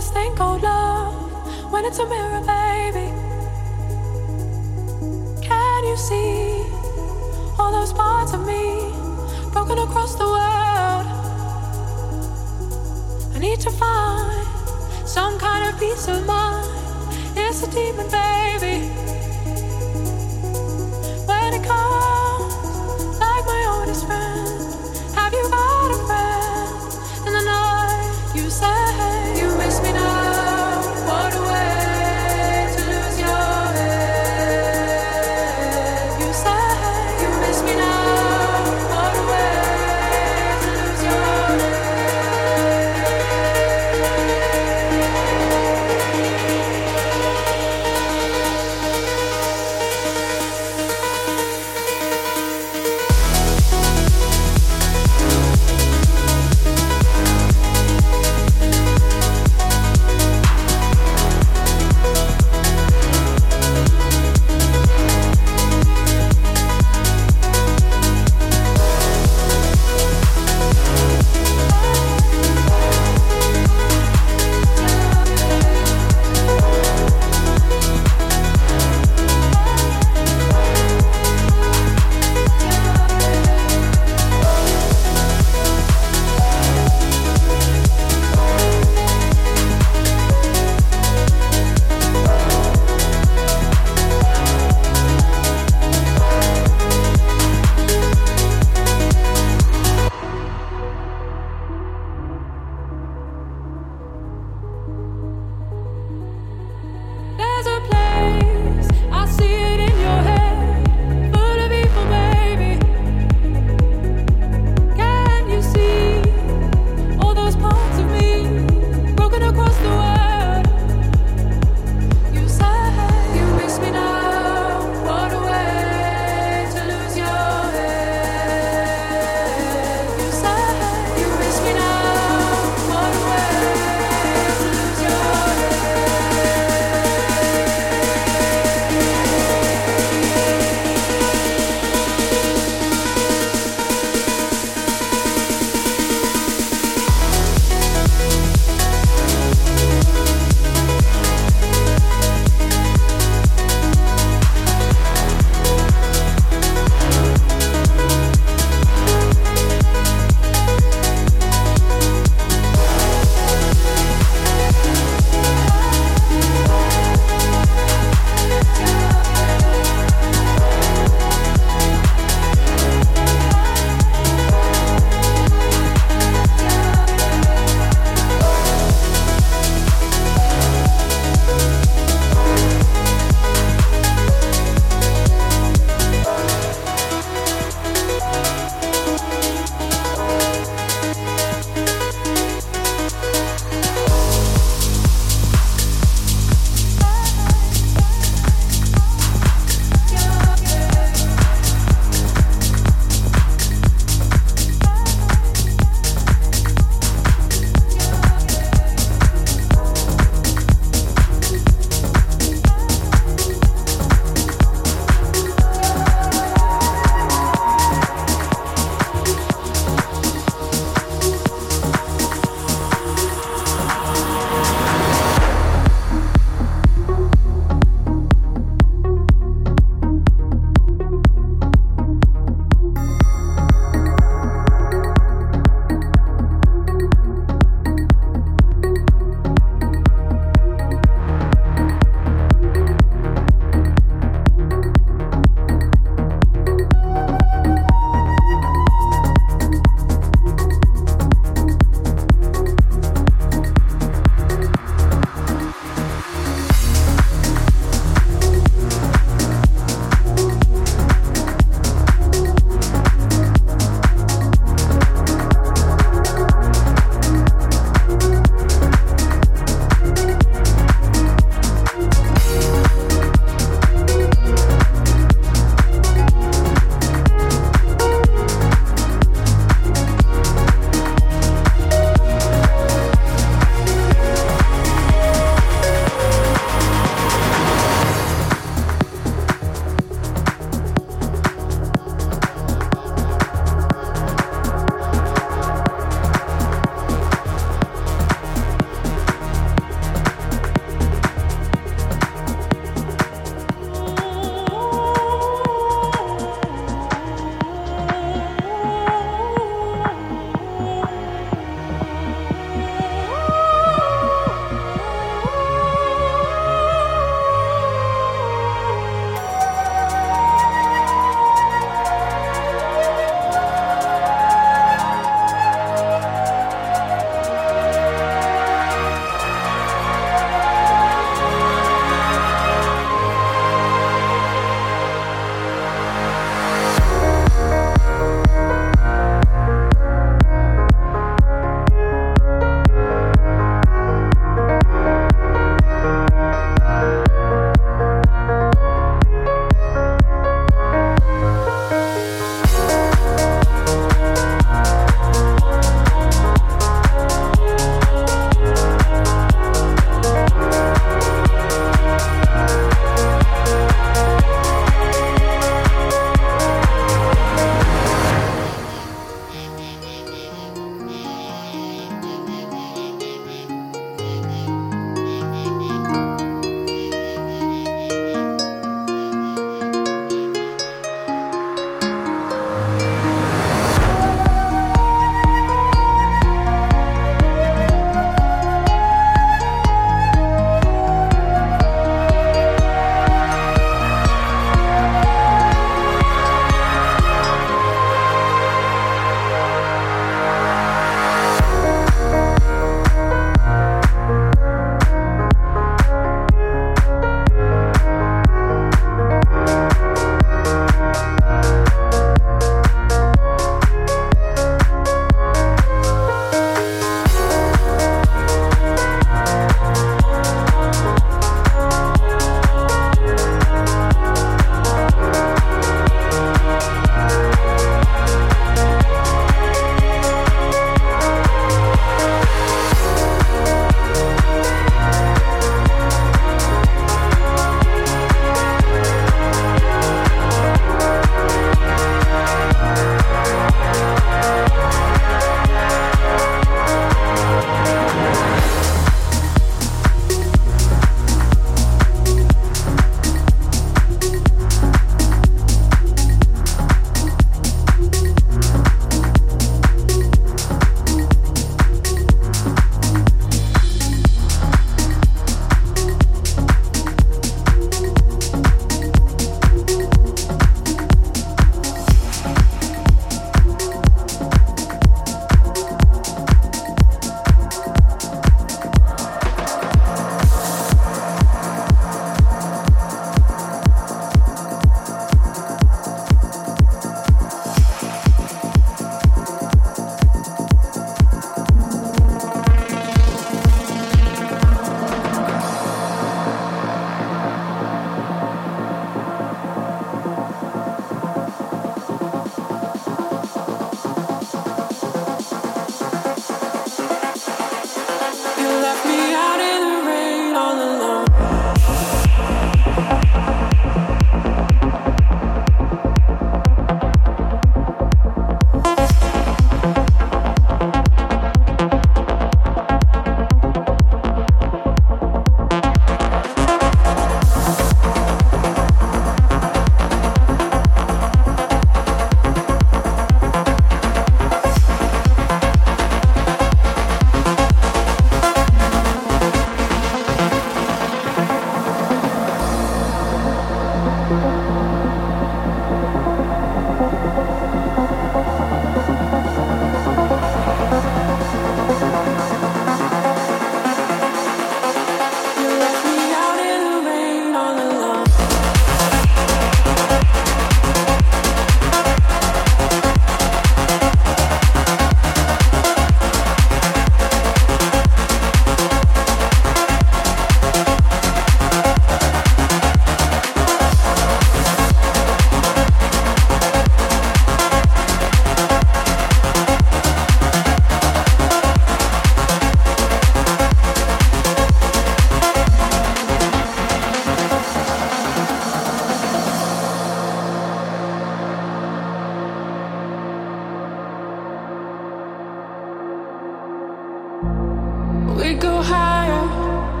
this thing called love when it's a mirror, baby. Can you see all those parts of me broken across the world? I need to find some kind of peace of mind. It's a demon, baby.